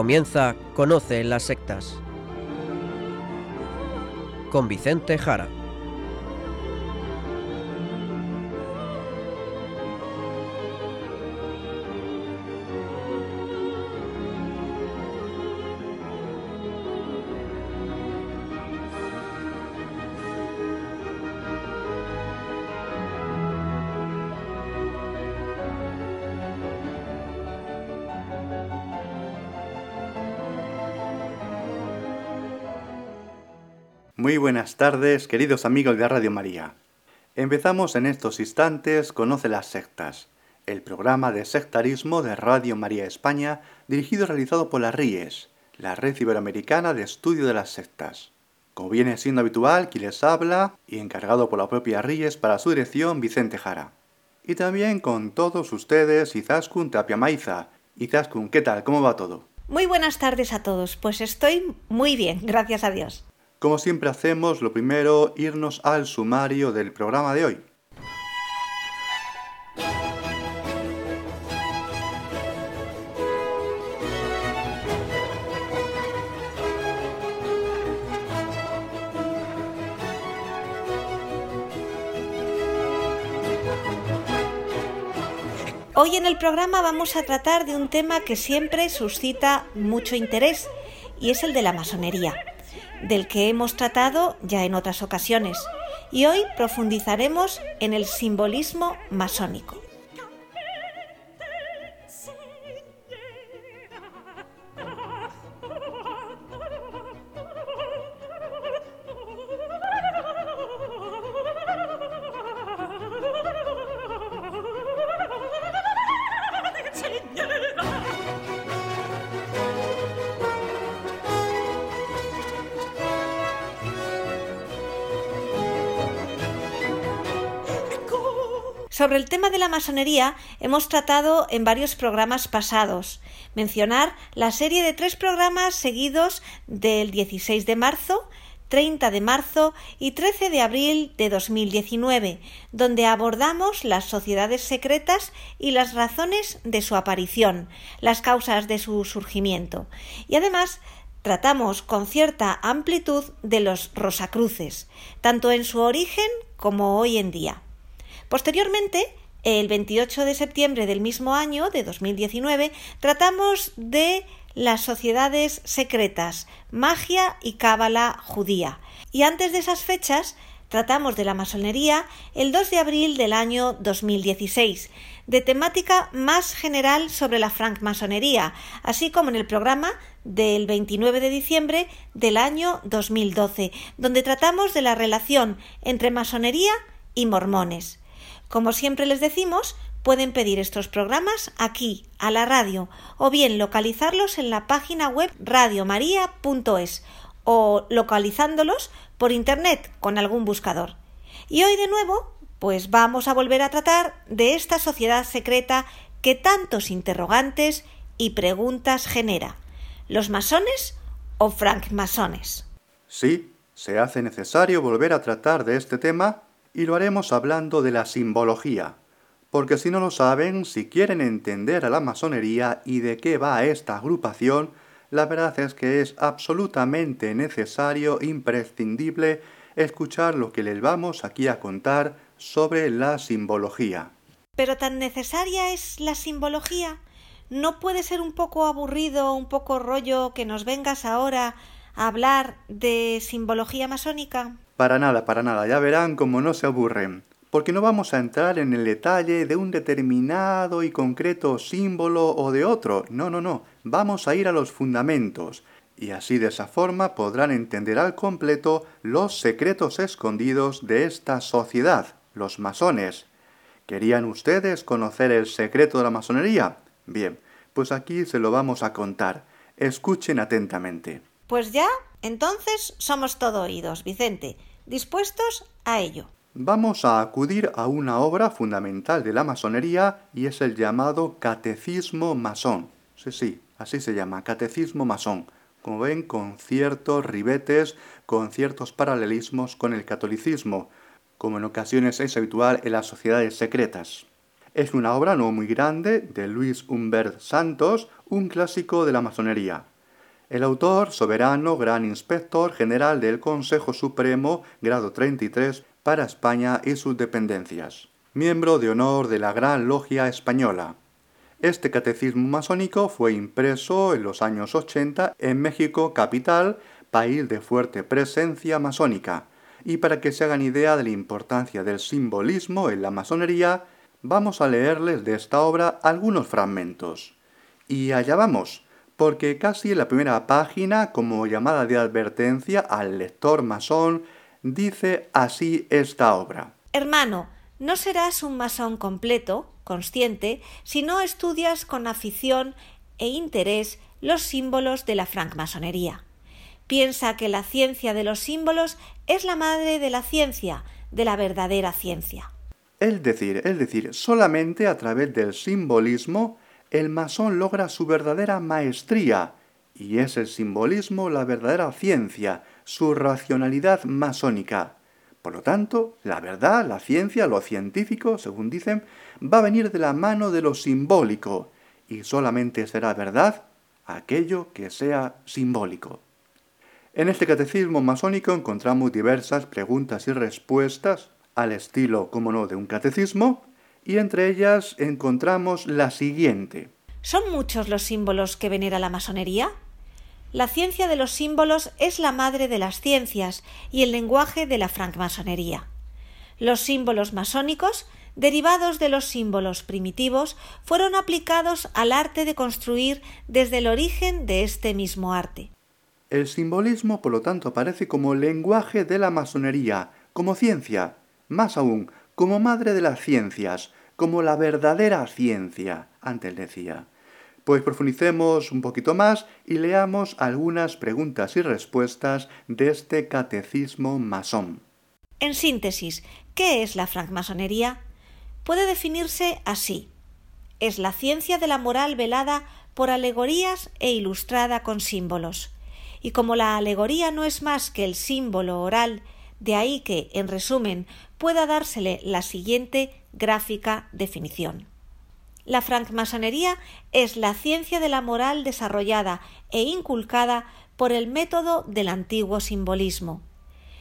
Comienza Conoce las sectas. Con Vicente Jara. Buenas tardes, queridos amigos de Radio María. Empezamos en estos instantes Conoce las sectas, el programa de sectarismo de Radio María España, dirigido y realizado por la RIES, la Red Iberoamericana de Estudio de las Sectas. Como viene siendo habitual, quien les habla y encargado por la propia RIES para su dirección, Vicente Jara. Y también con todos ustedes, Izaskun Tapia Maiza. Izaskun, ¿qué tal? ¿Cómo va todo? Muy buenas tardes a todos. Pues estoy muy bien, gracias a Dios. Como siempre hacemos, lo primero, irnos al sumario del programa de hoy. Hoy en el programa vamos a tratar de un tema que siempre suscita mucho interés y es el de la masonería del que hemos tratado ya en otras ocasiones, y hoy profundizaremos en el simbolismo masónico. Sobre el tema de la masonería hemos tratado en varios programas pasados. Mencionar la serie de tres programas seguidos del 16 de marzo, 30 de marzo y 13 de abril de 2019, donde abordamos las sociedades secretas y las razones de su aparición, las causas de su surgimiento. Y además tratamos con cierta amplitud de los Rosacruces, tanto en su origen como hoy en día. Posteriormente, el 28 de septiembre del mismo año, de 2019, tratamos de las sociedades secretas, magia y cábala judía. Y antes de esas fechas, tratamos de la masonería el 2 de abril del año 2016, de temática más general sobre la francmasonería, así como en el programa del 29 de diciembre del año 2012, donde tratamos de la relación entre masonería y mormones. Como siempre les decimos, pueden pedir estos programas aquí, a la radio, o bien localizarlos en la página web radiomaria.es o localizándolos por internet con algún buscador. Y hoy de nuevo, pues vamos a volver a tratar de esta sociedad secreta que tantos interrogantes y preguntas genera. ¿Los masones o francmasones? Sí, se hace necesario volver a tratar de este tema y lo haremos hablando de la simbología, porque si no lo saben, si quieren entender a la masonería y de qué va esta agrupación, la verdad es que es absolutamente necesario, imprescindible, escuchar lo que les vamos aquí a contar sobre la simbología. Pero tan necesaria es la simbología. ¿No puede ser un poco aburrido, un poco rollo que nos vengas ahora a hablar de simbología masónica? Para nada, para nada, ya verán cómo no se aburren, porque no vamos a entrar en el detalle de un determinado y concreto símbolo o de otro, no, no, no, vamos a ir a los fundamentos, y así de esa forma podrán entender al completo los secretos escondidos de esta sociedad, los masones. ¿Querían ustedes conocer el secreto de la masonería? Bien, pues aquí se lo vamos a contar. Escuchen atentamente. Pues ya, entonces somos todo oídos, Vicente dispuestos a ello. Vamos a acudir a una obra fundamental de la masonería y es el llamado Catecismo Masón. Sí, sí, así se llama, Catecismo Masón. Como ven, con ciertos ribetes, con ciertos paralelismos con el catolicismo, como en ocasiones es habitual en las sociedades secretas. Es una obra no muy grande de Luis Humbert Santos, un clásico de la masonería. El autor, soberano, gran inspector general del Consejo Supremo, grado 33, para España y sus dependencias. Miembro de honor de la Gran Logia Española. Este catecismo masónico fue impreso en los años 80 en México capital, país de fuerte presencia masónica. Y para que se hagan idea de la importancia del simbolismo en la masonería, vamos a leerles de esta obra algunos fragmentos. Y allá vamos, porque casi en la primera página, como llamada de advertencia al lector masón, dice así esta obra. Hermano, no serás un masón completo, consciente, si no estudias con afición e interés los símbolos de la francmasonería. Piensa que la ciencia de los símbolos es la madre de la ciencia, de la verdadera ciencia. Es decir, es decir, solamente a través del simbolismo el masón logra su verdadera maestría, y es el simbolismo la verdadera ciencia, su racionalidad masónica. Por lo tanto, la verdad, la ciencia, lo científico, según dicen, va a venir de la mano de lo simbólico, y solamente será verdad aquello que sea simbólico. En este catecismo masónico encontramos diversas preguntas y respuestas al estilo, como no, de un catecismo, y entre ellas encontramos la siguiente. ¿Son muchos los símbolos que venera la masonería? La ciencia de los símbolos es la madre de las ciencias y el lenguaje de la francmasonería. Los símbolos masónicos, derivados de los símbolos primitivos, fueron aplicados al arte de construir desde el origen de este mismo arte. El simbolismo, por lo tanto, aparece como lenguaje de la masonería, como ciencia, más aún, como madre de las ciencias, como la verdadera ciencia, antes decía. Pues profundicemos un poquito más y leamos algunas preguntas y respuestas de este catecismo masón. En síntesis, ¿qué es la francmasonería? Puede definirse así. Es la ciencia de la moral velada por alegorías e ilustrada con símbolos. Y como la alegoría no es más que el símbolo oral, de ahí que, en resumen, pueda dársele la siguiente gráfica definición. La francmasonería es la ciencia de la moral desarrollada e inculcada por el método del antiguo simbolismo.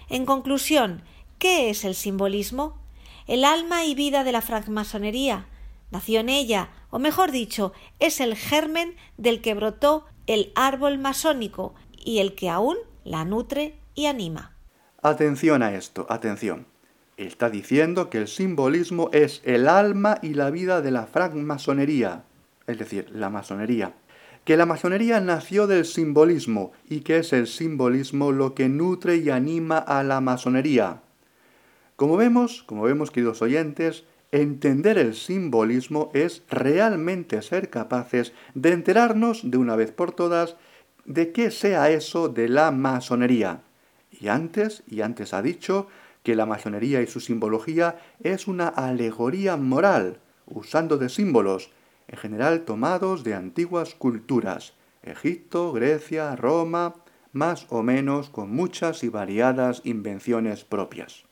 En conclusión, ¿qué es el simbolismo? El alma y vida de la francmasonería. Nació en ella, o mejor dicho, es el germen del que brotó el árbol masónico y el que aún la nutre y anima. Atención a esto, atención. Está diciendo que el simbolismo es el alma y la vida de la francmasonería, es decir, la masonería. Que la masonería nació del simbolismo y que es el simbolismo lo que nutre y anima a la masonería. Como vemos, como vemos queridos oyentes, entender el simbolismo es realmente ser capaces de enterarnos de una vez por todas de qué sea eso de la masonería. Y antes, y antes ha dicho, que la masonería y su simbología es una alegoría moral, usando de símbolos, en general tomados de antiguas culturas, Egipto, Grecia, Roma, más o menos con muchas y variadas invenciones propias.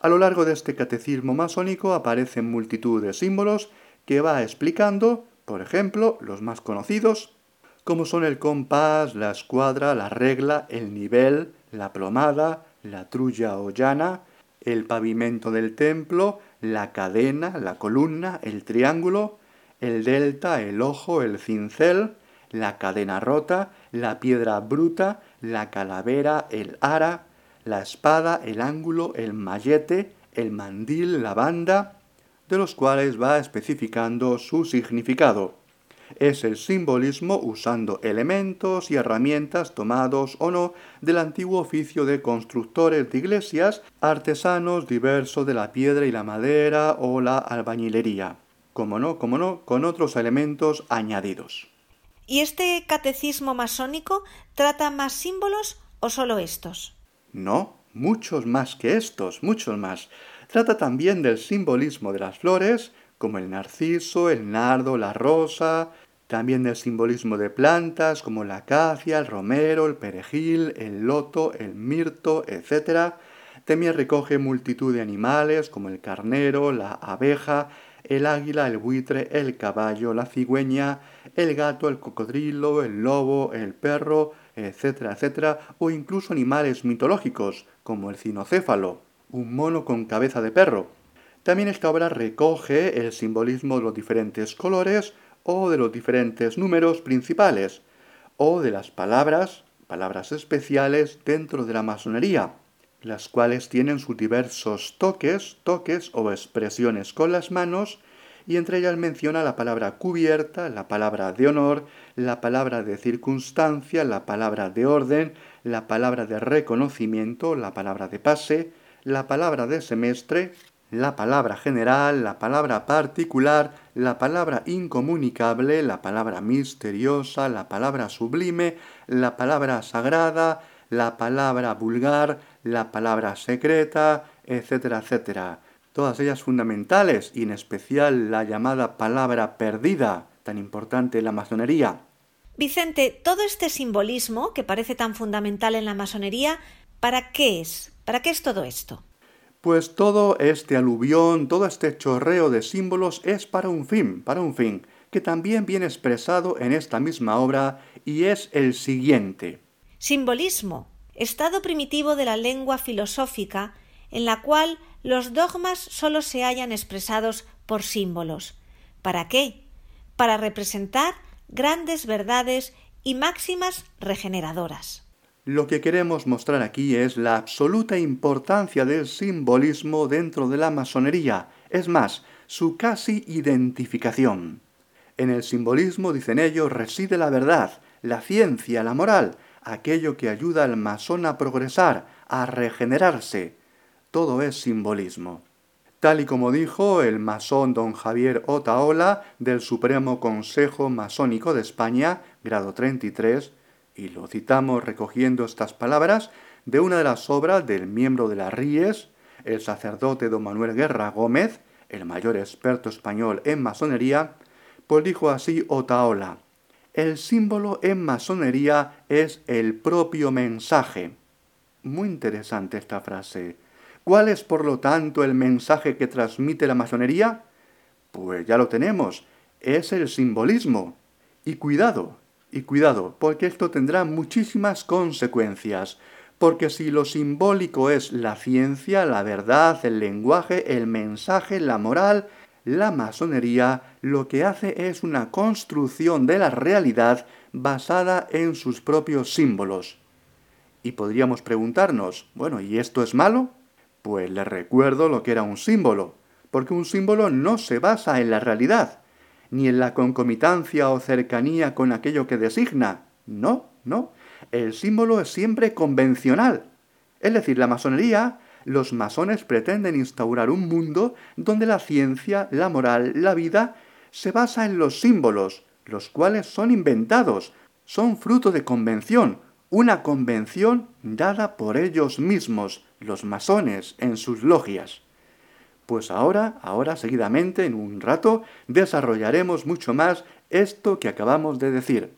A lo largo de este catecismo masónico aparecen multitud de símbolos que va explicando, por ejemplo, los más conocidos, como son el compás, la escuadra, la regla, el nivel, la plomada, la trulla o llana, el pavimento del templo, la cadena, la columna, el triángulo, el delta, el ojo, el cincel, la cadena rota, la piedra bruta, la calavera, el ara, la espada, el ángulo, el mallete, el mandil, la banda, de los cuales va especificando su significado es el simbolismo usando elementos y herramientas tomados o no del antiguo oficio de constructores de iglesias, artesanos diversos de la piedra y la madera o la albañilería. Como no, como no, con otros elementos añadidos. ¿Y este catecismo masónico trata más símbolos o solo estos? No, muchos más que estos, muchos más. Trata también del simbolismo de las flores, como el narciso, el nardo, la rosa, también del simbolismo de plantas como la acacia, el romero, el perejil, el loto, el mirto, etc. También recoge multitud de animales como el carnero, la abeja, el águila, el buitre, el caballo, la cigüeña, el gato, el cocodrilo, el lobo, el perro, etcétera, etcétera, o incluso animales mitológicos, como el cinocéfalo, un mono con cabeza de perro. También esta obra recoge el simbolismo de los diferentes colores o de los diferentes números principales, o de las palabras, palabras especiales dentro de la masonería, las cuales tienen sus diversos toques, toques o expresiones con las manos, y entre ellas menciona la palabra cubierta, la palabra de honor, la palabra de circunstancia, la palabra de orden, la palabra de reconocimiento, la palabra de pase, la palabra de semestre, la palabra general, la palabra particular, la palabra incomunicable, la palabra misteriosa, la palabra sublime, la palabra sagrada, la palabra vulgar, la palabra secreta, etcétera, etcétera. Todas ellas fundamentales y en especial la llamada palabra perdida, tan importante en la masonería. Vicente, todo este simbolismo que parece tan fundamental en la masonería, ¿para qué es? ¿Para qué es todo esto? Pues todo este aluvión, todo este chorreo de símbolos es para un fin, para un fin, que también viene expresado en esta misma obra y es el siguiente. Simbolismo, estado primitivo de la lengua filosófica en la cual los dogmas sólo se hallan expresados por símbolos. ¿Para qué? Para representar grandes verdades y máximas regeneradoras. Lo que queremos mostrar aquí es la absoluta importancia del simbolismo dentro de la masonería, es más, su casi identificación. En el simbolismo, dicen ellos, reside la verdad, la ciencia, la moral, aquello que ayuda al masón a progresar, a regenerarse. Todo es simbolismo. Tal y como dijo el masón don Javier Otaola del Supremo Consejo Masónico de España, grado 33, y lo citamos recogiendo estas palabras de una de las obras del miembro de las Ríes, el sacerdote don Manuel Guerra Gómez, el mayor experto español en masonería, pues dijo así Otaola, el símbolo en masonería es el propio mensaje. Muy interesante esta frase. ¿Cuál es, por lo tanto, el mensaje que transmite la masonería? Pues ya lo tenemos, es el simbolismo. Y cuidado, y cuidado, porque esto tendrá muchísimas consecuencias, porque si lo simbólico es la ciencia, la verdad, el lenguaje, el mensaje, la moral, la masonería lo que hace es una construcción de la realidad basada en sus propios símbolos. Y podríamos preguntarnos, bueno, ¿y esto es malo? Pues les recuerdo lo que era un símbolo, porque un símbolo no se basa en la realidad, ni en la concomitancia o cercanía con aquello que designa. No, no. El símbolo es siempre convencional. Es decir, la masonería, los masones pretenden instaurar un mundo donde la ciencia, la moral, la vida se basa en los símbolos, los cuales son inventados, son fruto de convención, una convención dada por ellos mismos, los masones, en sus logias. Pues ahora, ahora seguidamente, en un rato, desarrollaremos mucho más esto que acabamos de decir.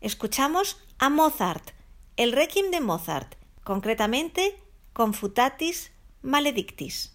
Escuchamos a Mozart, el Requiem de Mozart, concretamente Confutatis Maledictis.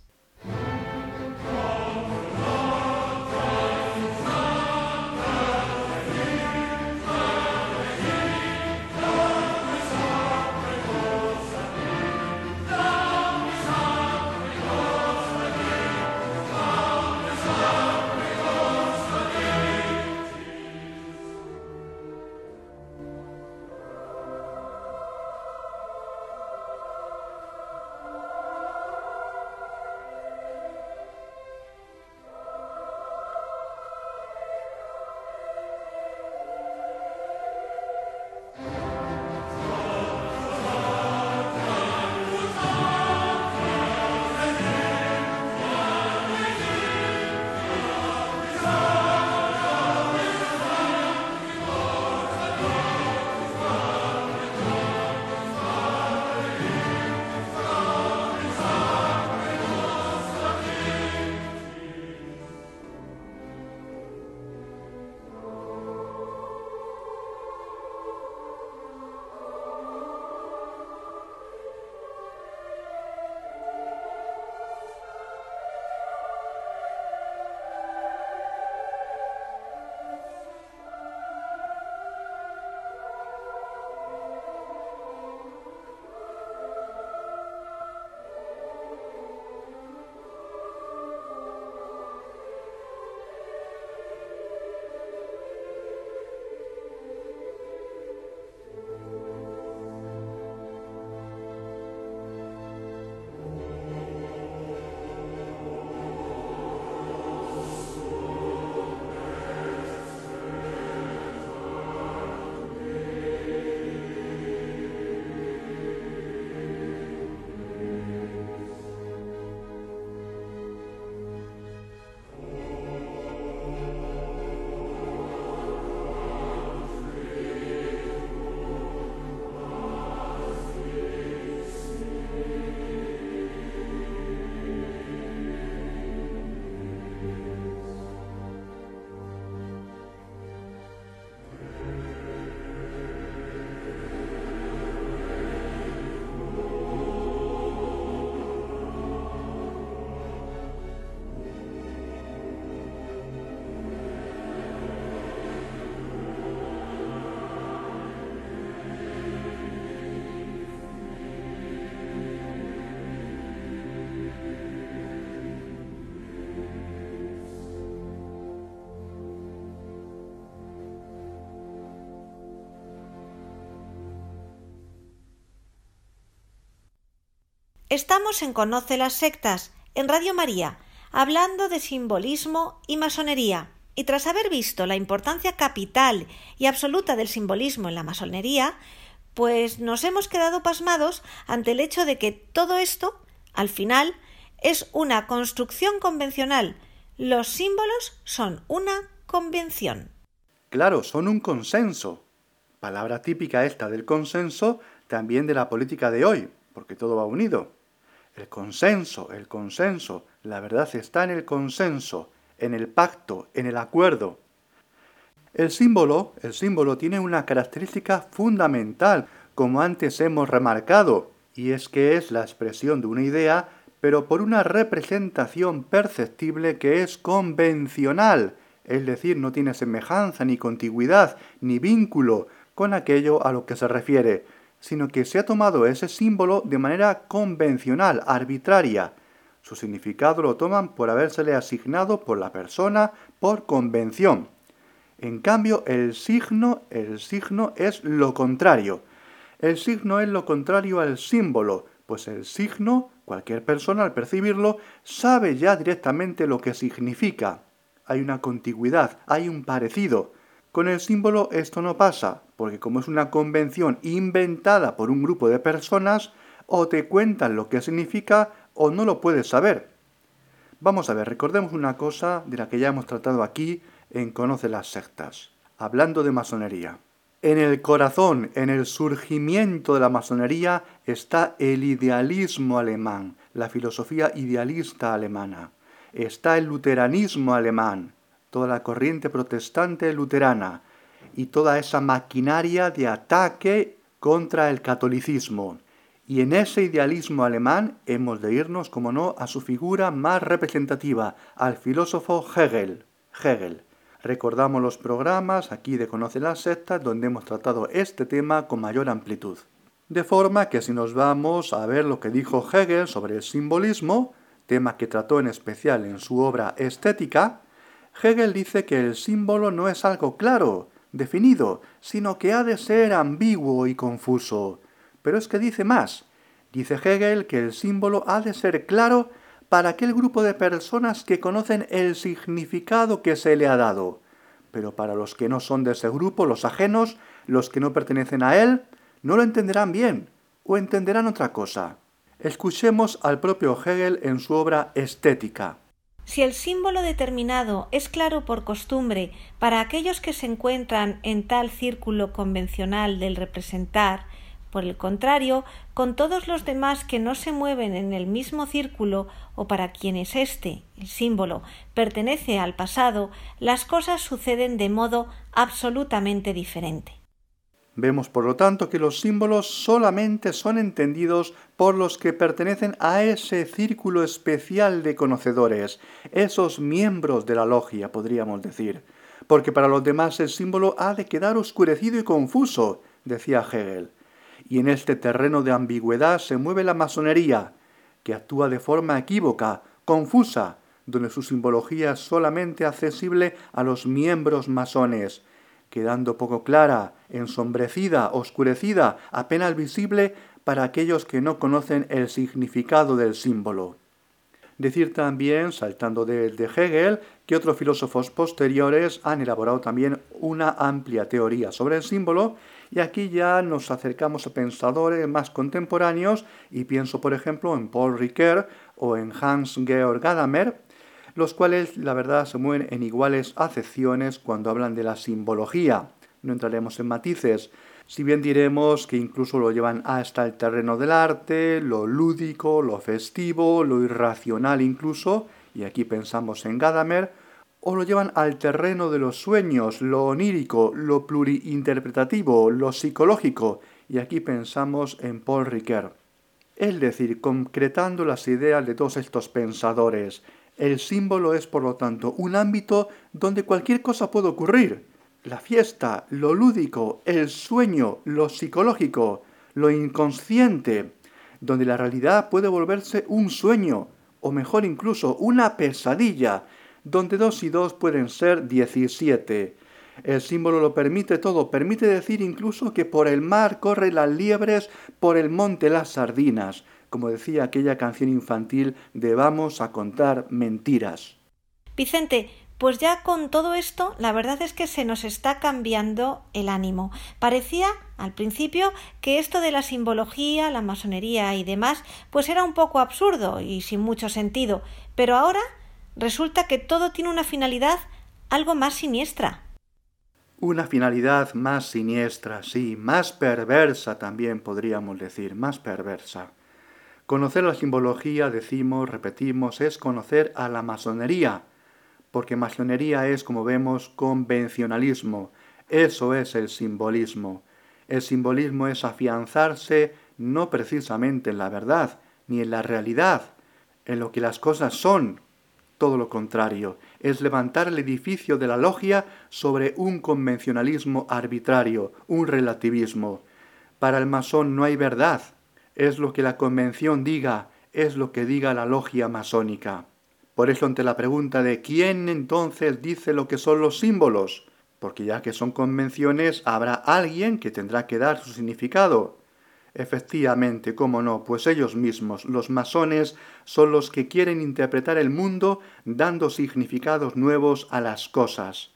Estamos en Conoce las sectas, en Radio María, hablando de simbolismo y masonería. Y tras haber visto la importancia capital y absoluta del simbolismo en la masonería, pues nos hemos quedado pasmados ante el hecho de que todo esto, al final, es una construcción convencional. Los símbolos son una convención. Claro, son un consenso. Palabra típica esta del consenso, también de la política de hoy, porque todo va unido. El consenso, el consenso, la verdad está en el consenso, en el pacto, en el acuerdo. El símbolo, el símbolo tiene una característica fundamental, como antes hemos remarcado, y es que es la expresión de una idea, pero por una representación perceptible que es convencional, es decir, no tiene semejanza, ni contigüidad, ni vínculo con aquello a lo que se refiere, sino que se ha tomado ese símbolo de manera convencional, arbitraria. Su significado lo toman por habérsele asignado por la persona por convención. En cambio, el signo, el signo es lo contrario. El signo es lo contrario al símbolo, pues el signo, cualquier persona al percibirlo, sabe ya directamente lo que significa. Hay una contigüidad, hay un parecido. Con el símbolo esto no pasa, porque como es una convención inventada por un grupo de personas, o te cuentan lo que significa o no lo puedes saber. Vamos a ver, recordemos una cosa de la que ya hemos tratado aquí en Conoce las sectas, hablando de masonería. En el corazón, en el surgimiento de la masonería, está el idealismo alemán, la filosofía idealista alemana. Está el luteranismo alemán, toda la corriente protestante luterana y toda esa maquinaria de ataque contra el catolicismo. Y en ese idealismo alemán hemos de irnos, como no, a su figura más representativa, al filósofo Hegel. Hegel. Recordamos los programas aquí de Conoce las sectas donde hemos tratado este tema con mayor amplitud. De forma que si nos vamos a ver lo que dijo Hegel sobre el simbolismo, tema que trató en especial en su obra Estética, Hegel dice que el símbolo no es algo claro, definido, sino que ha de ser ambiguo y confuso. Pero es que dice más. Dice Hegel que el símbolo ha de ser claro para aquel grupo de personas que conocen el significado que se le ha dado. Pero para los que no son de ese grupo, los ajenos, los que no pertenecen a él, no lo entenderán bien o entenderán otra cosa. Escuchemos al propio Hegel en su obra Estética. Si el símbolo determinado es claro por costumbre para aquellos que se encuentran en tal círculo convencional del representar, por el contrario, con todos los demás que no se mueven en el mismo círculo o para quienes éste, el símbolo, pertenece al pasado, las cosas suceden de modo absolutamente diferente. Vemos, por lo tanto, que los símbolos solamente son entendidos por los que pertenecen a ese círculo especial de conocedores, esos miembros de la logia, podríamos decir, porque para los demás el símbolo ha de quedar oscurecido y confuso, decía Hegel. Y en este terreno de ambigüedad se mueve la masonería, que actúa de forma equívoca, confusa, donde su simbología es solamente accesible a los miembros masones, quedando poco clara, ensombrecida, oscurecida, apenas visible para aquellos que no conocen el significado del símbolo. Decir también, saltando de, de, Hegel, que otros filósofos posteriores han elaborado también una amplia teoría sobre el símbolo, y aquí ya nos acercamos a pensadores más contemporáneos, y pienso por ejemplo en Paul Ricoeur o en Hans Georg Gadamer, los cuales la verdad se mueven en iguales acepciones cuando hablan de la simbología. No entraremos en matices, si bien diremos que incluso lo llevan hasta el terreno del arte, lo lúdico, lo festivo, lo irracional incluso, y aquí pensamos en Gadamer, o lo llevan al terreno de los sueños, lo onírico, lo pluriinterpretativo, lo psicológico, y aquí pensamos en Paul Ricoeur. Es decir, concretando las ideas de todos estos pensadores, el símbolo es, por lo tanto, un ámbito donde cualquier cosa puede ocurrir. La fiesta, lo lúdico, el sueño, lo psicológico, lo inconsciente, donde la realidad puede volverse un sueño, o mejor incluso una pesadilla, donde dos y dos pueden ser diecisiete. El símbolo lo permite todo, permite decir incluso que por el mar corren las liebres, por el monte las sardinas, como decía aquella canción infantil de vamos a contar mentiras. Vicente, pues ya con todo esto, la verdad es que se nos está cambiando el ánimo. Parecía al principio que esto de la simbología, la masonería y demás, pues era un poco absurdo y sin mucho sentido, pero ahora resulta que todo tiene una finalidad algo más siniestra. Una finalidad más siniestra, sí, más perversa también podríamos decir, más perversa. Conocer la simbología, decimos, repetimos, es conocer a la masonería, porque masonería es, como vemos, convencionalismo. Eso es el simbolismo. El simbolismo es afianzarse no precisamente en la verdad, ni en la realidad, en lo que las cosas son, todo lo contrario, es levantar el edificio de la logia sobre un convencionalismo arbitrario, un relativismo. Para el masón no hay verdad, es lo que la convención diga, es lo que diga la logia masónica. Por eso ante la pregunta de quién entonces dice lo que son los símbolos, porque ya que son convenciones, habrá alguien que tendrá que dar su significado. Efectivamente, cómo no, pues ellos mismos, los masones, son los que quieren interpretar el mundo dando significados nuevos a las cosas.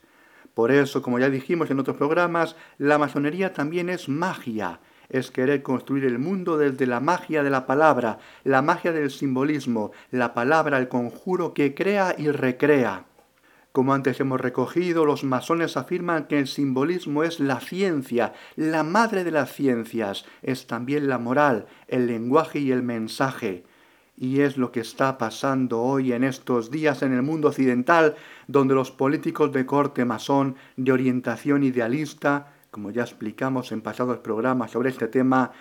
Por eso, como ya dijimos en otros programas, la masonería también es magia, es querer construir el mundo desde la magia de la palabra, la magia del simbolismo, la palabra, el conjuro que crea y recrea. Como antes hemos recogido, los masones afirman que el simbolismo es la ciencia, la madre de las ciencias, es también la moral, el lenguaje y el mensaje. Y es lo que está pasando hoy en estos días en el mundo occidental, donde los políticos de corte masón, de orientación idealista, como ya explicamos en pasados programas sobre este tema,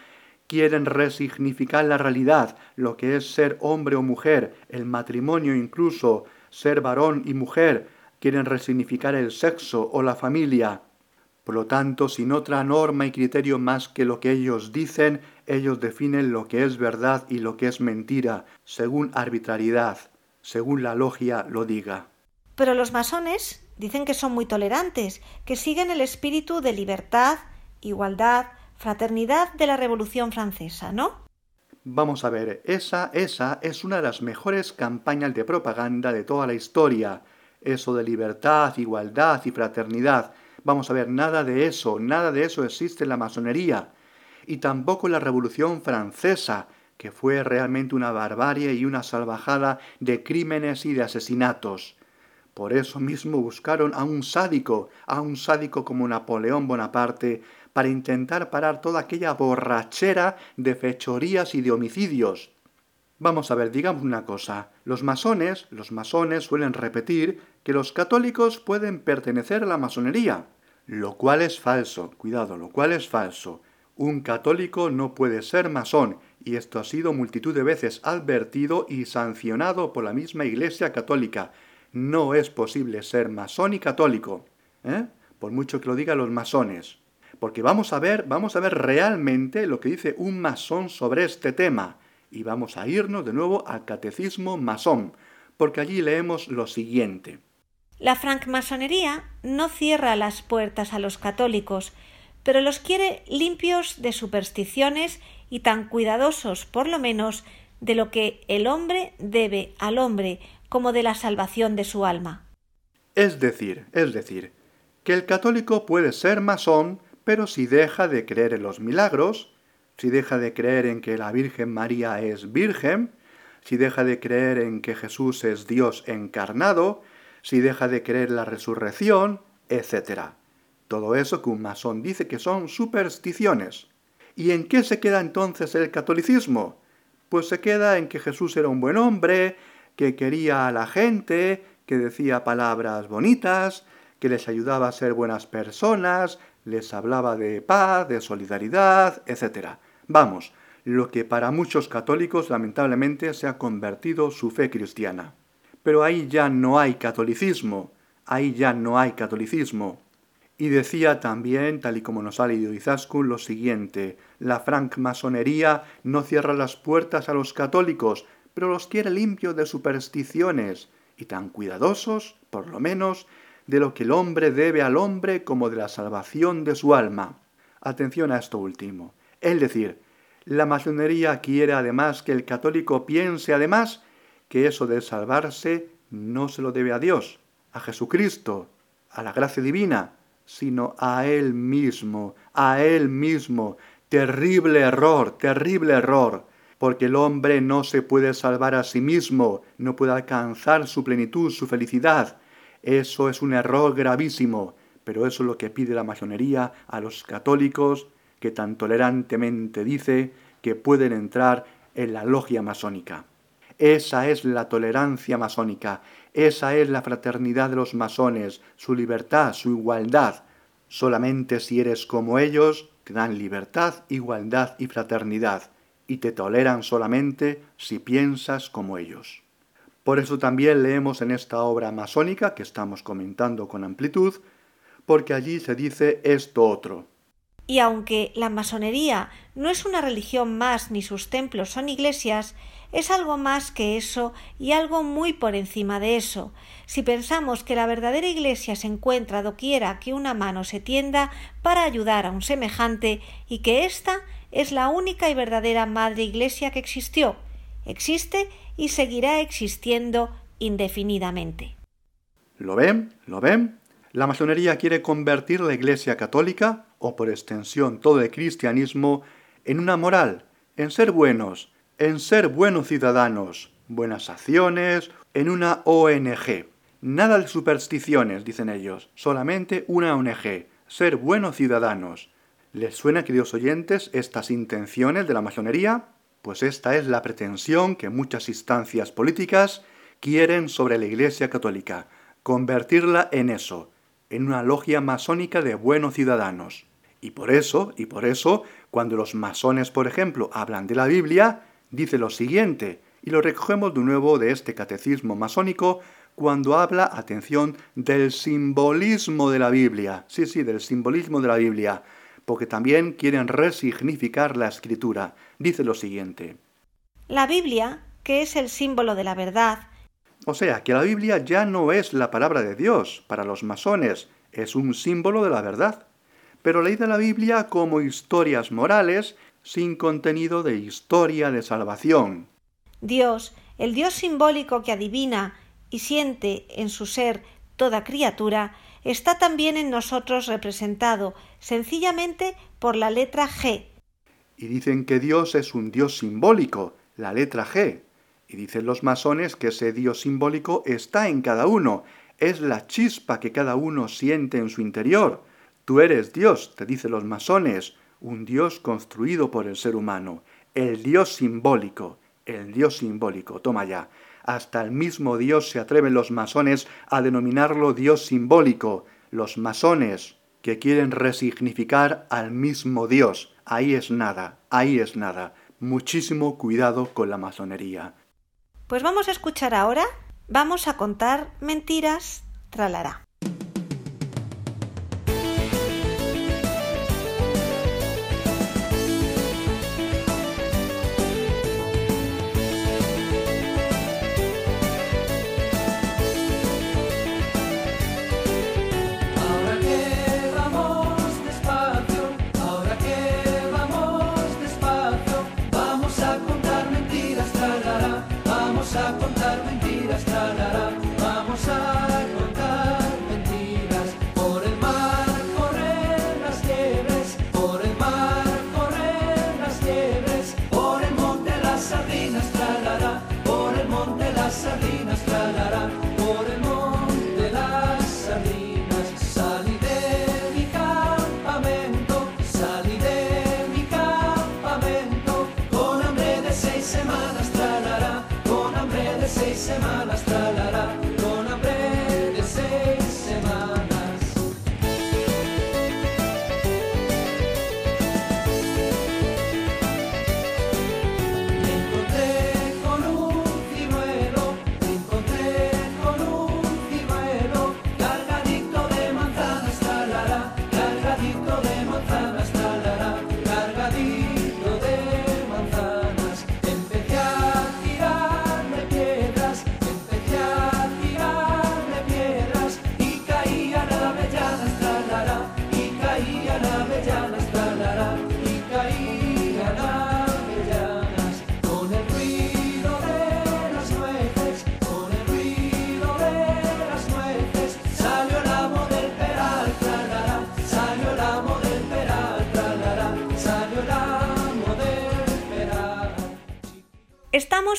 quieren resignificar la realidad, lo que es ser hombre o mujer, el matrimonio incluso, ser varón y mujer, quieren resignificar el sexo o la familia. Por lo tanto, sin otra norma y criterio más que lo que ellos dicen, ellos definen lo que es verdad y lo que es mentira, según arbitrariedad, según la logia lo diga. Pero los masones Dicen que son muy tolerantes, que siguen el espíritu de libertad, igualdad, fraternidad de la Revolución Francesa, ¿no? Vamos a ver, esa, esa es una de las mejores campañas de propaganda de toda la historia. Eso de libertad, igualdad y fraternidad. Vamos a ver, nada de eso, nada de eso existe en la masonería. Y tampoco en la Revolución Francesa, que fue realmente una barbarie y una salvajada de crímenes y de asesinatos. Por eso mismo buscaron a un sádico, a un sádico como Napoleón Bonaparte, para intentar parar toda aquella borrachera de fechorías y de homicidios. Vamos a ver, digamos una cosa. Los masones, los masones suelen repetir que los católicos pueden pertenecer a la masonería, lo cual es falso, cuidado, lo cual es falso. Un católico no puede ser masón, y esto ha sido multitud de veces advertido y sancionado por la misma Iglesia católica, no es posible ser masón y católico, ¿eh? por mucho que lo digan los masones. Porque vamos a ver, vamos a ver realmente lo que dice un masón sobre este tema. Y vamos a irnos de nuevo al catecismo masón, porque allí leemos lo siguiente. La francmasonería no cierra las puertas a los católicos, pero los quiere limpios de supersticiones y tan cuidadosos, por lo menos, de lo que el hombre debe al hombre como de la salvación de su alma. Es decir, es decir, que el católico puede ser masón, pero si deja de creer en los milagros, si deja de creer en que la Virgen María es virgen, si deja de creer en que Jesús es Dios encarnado, si deja de creer en la resurrección, etc. Todo eso que un masón dice que son supersticiones. ¿Y en qué se queda entonces el catolicismo? Pues se queda en que Jesús era un buen hombre, que quería a la gente, que decía palabras bonitas, que les ayudaba a ser buenas personas, les hablaba de paz, de solidaridad, etc. Vamos, lo que para muchos católicos lamentablemente se ha convertido su fe cristiana. Pero ahí ya no hay catolicismo, ahí ya no hay catolicismo. Y decía también, tal y como nos ha leído Izaskun, lo siguiente, la francmasonería no cierra las puertas a los católicos, pero los quiere limpios de supersticiones y tan cuidadosos, por lo menos, de lo que el hombre debe al hombre como de la salvación de su alma. Atención a esto último. Es decir, La masonería quiere además que el católico piense además que eso de salvarse no se lo debe a Dios, a Jesucristo, a la gracia divina, sino a Él mismo, a Él mismo. Terrible error, terrible error, porque el hombre no se puede salvar a sí mismo, no puede alcanzar su plenitud, su felicidad. Eso es un error gravísimo, pero eso es lo que pide la masonería a los católicos, que tan tolerantemente dice que pueden entrar en la logia masónica. Esa es la tolerancia masónica, esa es la fraternidad de los masones, su libertad, su igualdad. Solamente si eres como ellos, te dan libertad, igualdad y fraternidad, y te toleran solamente si piensas como ellos. Por eso también leemos en esta obra masónica que estamos comentando con amplitud, porque allí se dice esto otro. Y aunque la masonería no es una religión más ni sus templos son iglesias, es algo más que eso y algo muy por encima de eso. Si pensamos que la verdadera Iglesia se encuentra doquiera que una mano se tienda para ayudar a un semejante y que ésta es la única y verdadera Madre Iglesia que existió, existe y seguirá existiendo indefinidamente. ¿Lo ven? ¿Lo ven? La masonería quiere convertir la Iglesia católica, o por extensión todo el cristianismo, en una moral, en ser buenos, en ser buenos ciudadanos, buenas acciones, en una ONG. Nada de supersticiones, dicen ellos, solamente una ONG, ser buenos ciudadanos. ¿Les suena, queridos oyentes, estas intenciones de la masonería? Pues esta es la pretensión que muchas instancias políticas quieren sobre la Iglesia Católica, convertirla en eso, en una logia masónica de buenos ciudadanos. Y por eso, y por eso, cuando los masones, por ejemplo, hablan de la Biblia, dice lo siguiente, y lo recogemos de nuevo de este catecismo masónico cuando habla, atención, del simbolismo de la Biblia. Sí, sí, del simbolismo de la Biblia, porque también quieren resignificar la escritura. Dice lo siguiente. La Biblia, que es el símbolo de la verdad. O sea, que la Biblia ya no es la palabra de Dios para los masones, es un símbolo de la verdad. Pero leída la Biblia como historias morales sin contenido de historia de salvación. Dios, el Dios simbólico que adivina y siente en su ser toda criatura, está también en nosotros representado sencillamente por la letra G. Y dicen que Dios es un Dios simbólico, la letra G. Y dicen los masones que ese Dios simbólico está en cada uno, es la chispa que cada uno siente en su interior. Tú eres Dios, te dicen los masones, un Dios construido por el ser humano, el Dios simbólico, el Dios simbólico, toma ya. Hasta el mismo Dios se atreven los masones a denominarlo Dios simbólico, los masones que quieren resignificar al mismo Dios. Ahí es nada, ahí es nada. Muchísimo cuidado con la masonería. Pues vamos a escuchar ahora, vamos a contar mentiras, tralará. Vamos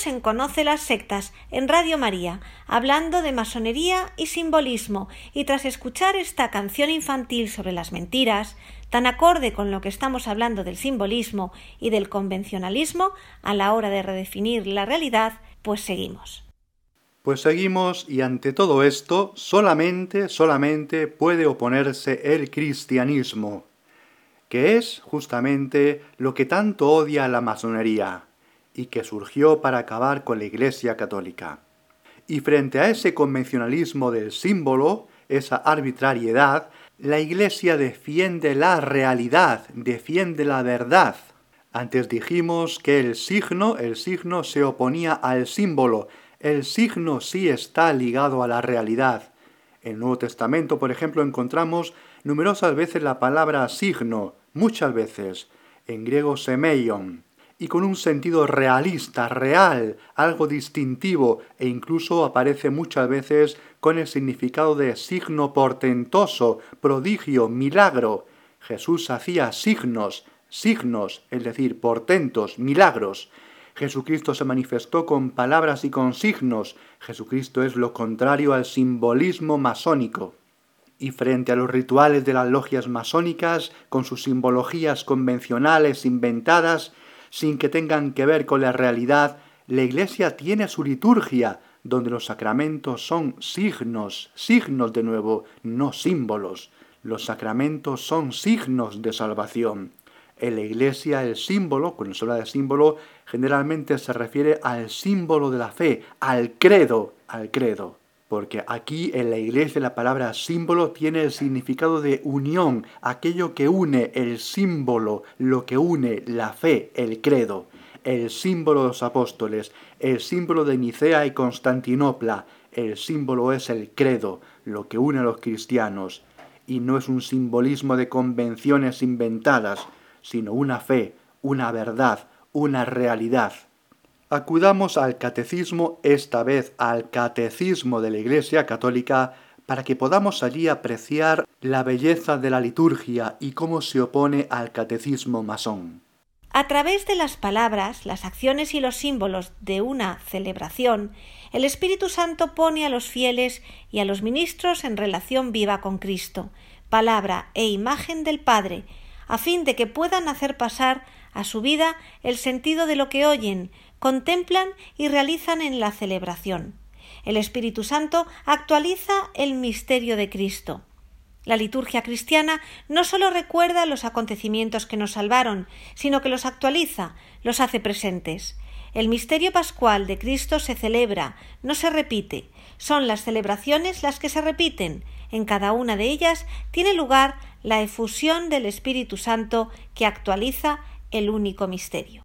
En Conoce las sectas en Radio María, hablando de masonería y simbolismo, y tras escuchar esta canción infantil sobre las mentiras, tan acorde con lo que estamos hablando del simbolismo y del convencionalismo a la hora de redefinir la realidad, pues seguimos. Pues seguimos y ante todo esto solamente, solamente puede oponerse el cristianismo, que es justamente lo que tanto odia la masonería y que surgió para acabar con la Iglesia católica. Y frente a ese convencionalismo del símbolo, esa arbitrariedad, la Iglesia defiende la realidad, defiende la verdad. Antes dijimos que el signo, el signo se oponía al símbolo, el signo sí está ligado a la realidad. En el Nuevo Testamento, por ejemplo, encontramos numerosas veces la palabra signo, muchas veces, en griego semeion, y con un sentido realista, real, algo distintivo, e incluso aparece muchas veces con el significado de signo portentoso, prodigio, milagro. Jesús hacía signos, signos, es decir, portentos, milagros. Jesucristo se manifestó con palabras y con signos. Jesucristo es lo contrario al simbolismo masónico. Y frente a los rituales de las logias masónicas, con sus simbologías convencionales inventadas, sin que tengan que ver con la realidad, la Iglesia tiene su liturgia, donde los sacramentos son signos, signos de nuevo, no símbolos. Los sacramentos son signos de salvación. En la iglesia el símbolo, cuando se habla de símbolo, generalmente se refiere al símbolo de la fe, al credo, al credo. Porque aquí en la iglesia la palabra símbolo tiene el significado de unión, aquello que une el símbolo, lo que une la fe, el credo, el símbolo de los apóstoles, el símbolo de Nicea y Constantinopla, el símbolo es el credo, lo que une a los cristianos, y no es un simbolismo de convenciones inventadas, sino una fe, una verdad, una realidad. Acudamos al catecismo, esta vez al catecismo de la Iglesia Católica, para que podamos allí apreciar la belleza de la liturgia y cómo se opone al catecismo masón. A través de las palabras, las acciones y los símbolos de una celebración, el Espíritu Santo pone a los fieles y a los ministros en relación viva con Cristo, palabra e imagen del Padre, a fin de que puedan hacer pasar a su vida el sentido de lo que oyen, contemplan y realizan en la celebración. El Espíritu Santo actualiza el misterio de Cristo. La liturgia cristiana no sólo recuerda los acontecimientos que nos salvaron, sino que los actualiza, los hace presentes. El misterio pascual de Cristo se celebra, no se repite. Son las celebraciones las que se repiten. En cada una de ellas tiene lugar la efusión del Espíritu Santo que actualiza el único misterio.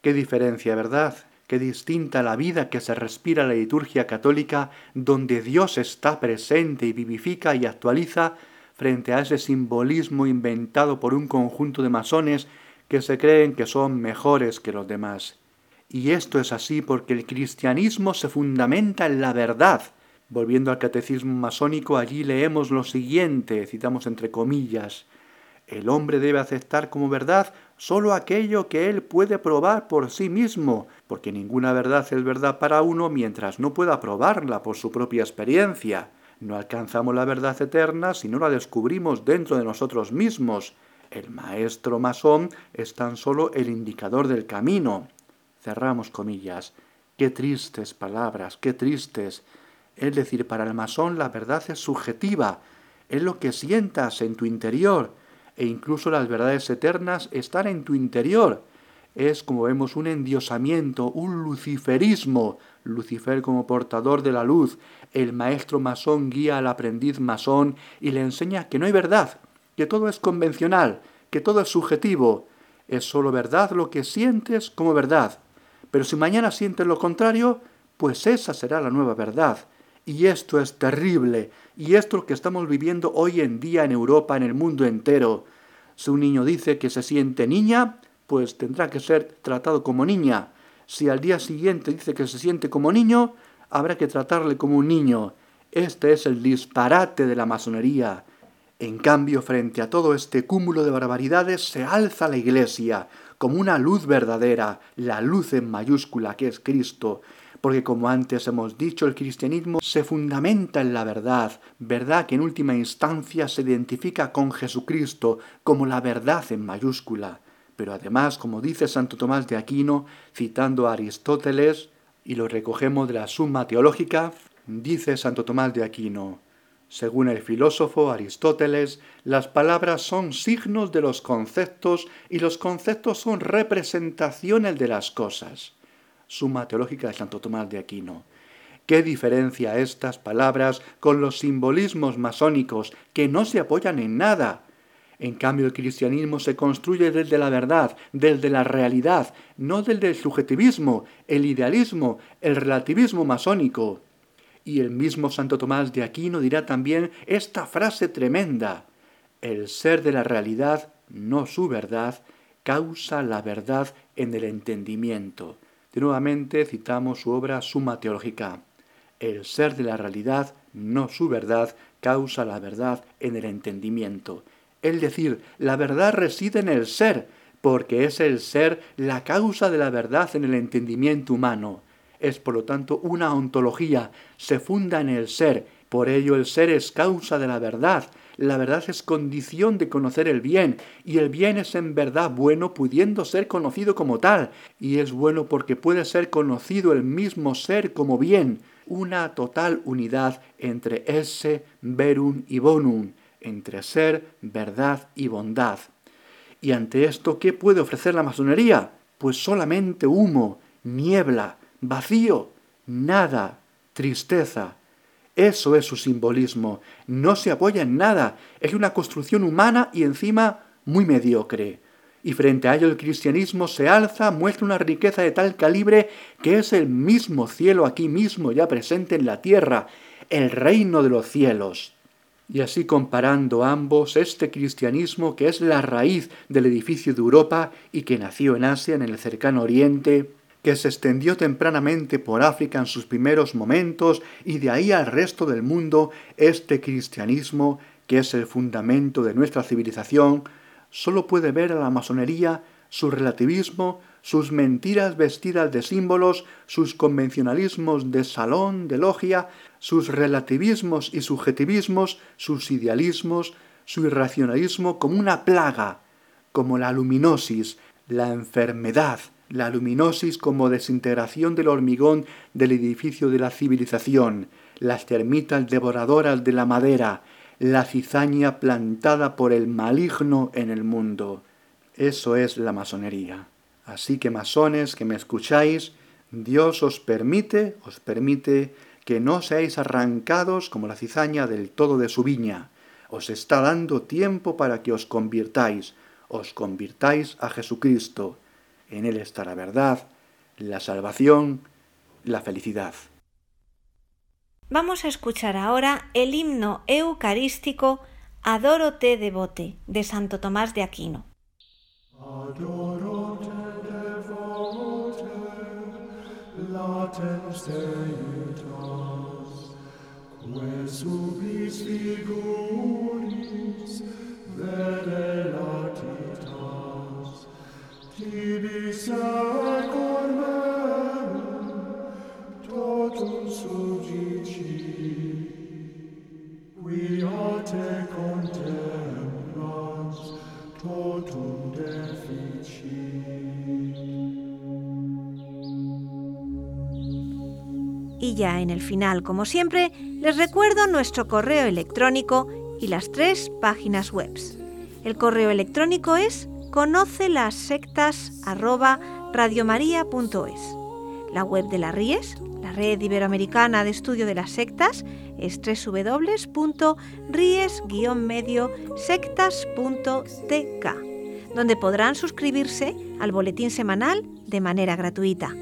Qué diferencia, ¿verdad? Qué distinta la vida que se respira en la liturgia católica, donde Dios está presente y vivifica y actualiza frente a ese simbolismo inventado por un conjunto de masones que se creen que son mejores que los demás. Y esto es así porque el cristianismo se fundamenta en la verdad, Volviendo al catecismo masónico, allí leemos lo siguiente, citamos entre comillas, el hombre debe aceptar como verdad sólo aquello que él puede probar por sí mismo, porque ninguna verdad es verdad para uno mientras no pueda probarla por su propia experiencia. No alcanzamos la verdad eterna si no la descubrimos dentro de nosotros mismos. El maestro masón es tan solo el indicador del camino. Cerramos comillas. Qué tristes palabras, qué tristes. Es decir, para el masón la verdad es subjetiva, es lo que sientas en tu interior, e incluso las verdades eternas están en tu interior. Es, como vemos, un endiosamiento, un luciferismo, Lucifer como portador de la luz. El maestro masón guía al aprendiz masón y le enseña que no hay verdad, que todo es convencional, que todo es subjetivo. Es sólo verdad lo que sientes como verdad. Pero si mañana sientes lo contrario, pues esa será la nueva verdad. Y esto es terrible, y esto es lo que estamos viviendo hoy en día en Europa, en el mundo entero. Si un niño dice que se siente niña, pues tendrá que ser tratado como niña. Si al día siguiente dice que se siente como niño, habrá que tratarle como un niño. Este es el disparate de la masonería. En cambio, frente a todo este cúmulo de barbaridades, se alza la Iglesia, como una luz verdadera, la luz en mayúscula que es Cristo, porque como antes hemos dicho, el cristianismo se fundamenta en la verdad, verdad que en última instancia se identifica con Jesucristo como la verdad en mayúscula. Pero además, como dice Santo Tomás de Aquino, citando a Aristóteles, y lo recogemos de la Suma Teológica, dice Santo Tomás de Aquino, según el filósofo Aristóteles, las palabras son signos de los conceptos y los conceptos son representaciones de las cosas. Suma Teológica de Santo Tomás de Aquino. ¿Qué diferencia estas palabras con los simbolismos masónicos que no se apoyan en nada? En cambio, el cristianismo se construye desde la verdad, desde la realidad, no desde el subjetivismo, el idealismo, el relativismo masónico. Y el mismo Santo Tomás de Aquino dirá también esta frase tremenda. El ser de la realidad, no su verdad, causa la verdad en el entendimiento. De nuevamente citamos su obra Suma Teológica. El ser de la realidad, no su verdad, causa la verdad en el entendimiento. Es decir, la verdad reside en el ser, porque es el ser la causa de la verdad en el entendimiento humano. Es por lo tanto una ontología, se funda en el ser, por ello el ser es causa de la verdad, la verdad es condición de conocer el bien, y el bien es en verdad bueno pudiendo ser conocido como tal, y es bueno porque puede ser conocido el mismo ser como bien, una total unidad entre esse, verum y bonum, entre ser, verdad y bondad. Y ante esto, ¿qué puede ofrecer la masonería? Pues solamente humo, niebla, vacío, nada, tristeza, eso es su simbolismo. No se apoya en nada. Es una construcción humana y encima muy mediocre. Y frente a ello el cristianismo se alza, muestra una riqueza de tal calibre que es el mismo cielo aquí mismo ya presente en la tierra, el reino de los cielos. Y así comparando ambos, este cristianismo que es la raíz del edificio de Europa y que nació en Asia, en el cercano Oriente, que se extendió tempranamente por África en sus primeros momentos y de ahí al resto del mundo, este cristianismo, que es el fundamento de nuestra civilización, solo puede ver a la masonería su relativismo, sus mentiras vestidas de símbolos, sus convencionalismos de salón, de logia, sus relativismos y subjetivismos, sus idealismos, su irracionalismo como una plaga, como la luminosis, la enfermedad, la luminosis como desintegración del hormigón del edificio de la civilización, las termitas devoradoras de la madera, la cizaña plantada por el maligno en el mundo. Eso es la masonería. Así que masones que me escucháis, Dios os permite, os permite que no seáis arrancados como la cizaña del todo de su viña. Os está dando tiempo para que os convirtáis, os convirtáis a Jesucristo en Él está la verdad, la salvación, la felicidad. Vamos a escuchar ahora el himno eucarístico Adoro te devote de Santo Tomás de Aquino. Adoro devote, Y ya en el final, como siempre, les recuerdo nuestro correo electrónico y las tres páginas web. El correo electrónico es conoce las sectas arroba radiomaria.es. La web de la RIES, la Red Iberoamericana de Estudio de las Sectas, es www.ries-sectas.tk, donde podrán suscribirse al boletín semanal de manera gratuita.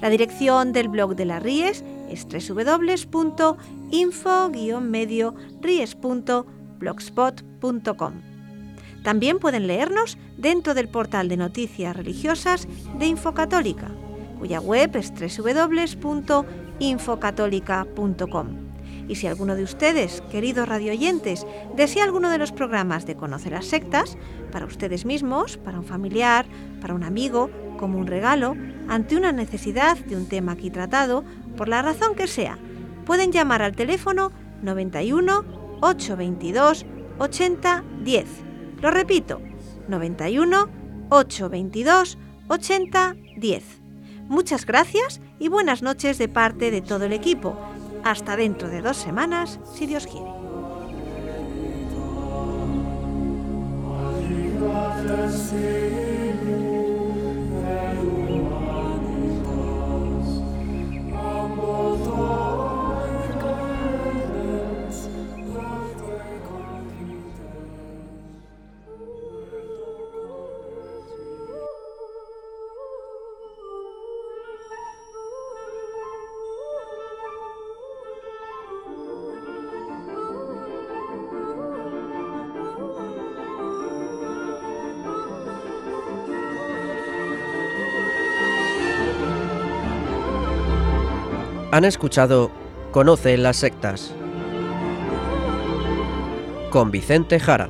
La dirección del blog de la RIES es www.info-ries.blogspot.com. También pueden leernos dentro del portal de noticias religiosas de Infocatólica, cuya web es www.infocatólica.com. Y si alguno de ustedes, queridos radioyentes, desea alguno de los programas de Conocer las Sectas, para ustedes mismos, para un familiar, para un amigo, como un regalo, ante una necesidad de un tema aquí tratado, por la razón que sea, pueden llamar al teléfono 91 822 80 10. Lo repito, 91 822 80 10. Muchas gracias y buenas noches de parte de todo el equipo. Hasta dentro de dos semanas, si Dios quiere. Han escuchado Conoce las sectas con Vicente Jara.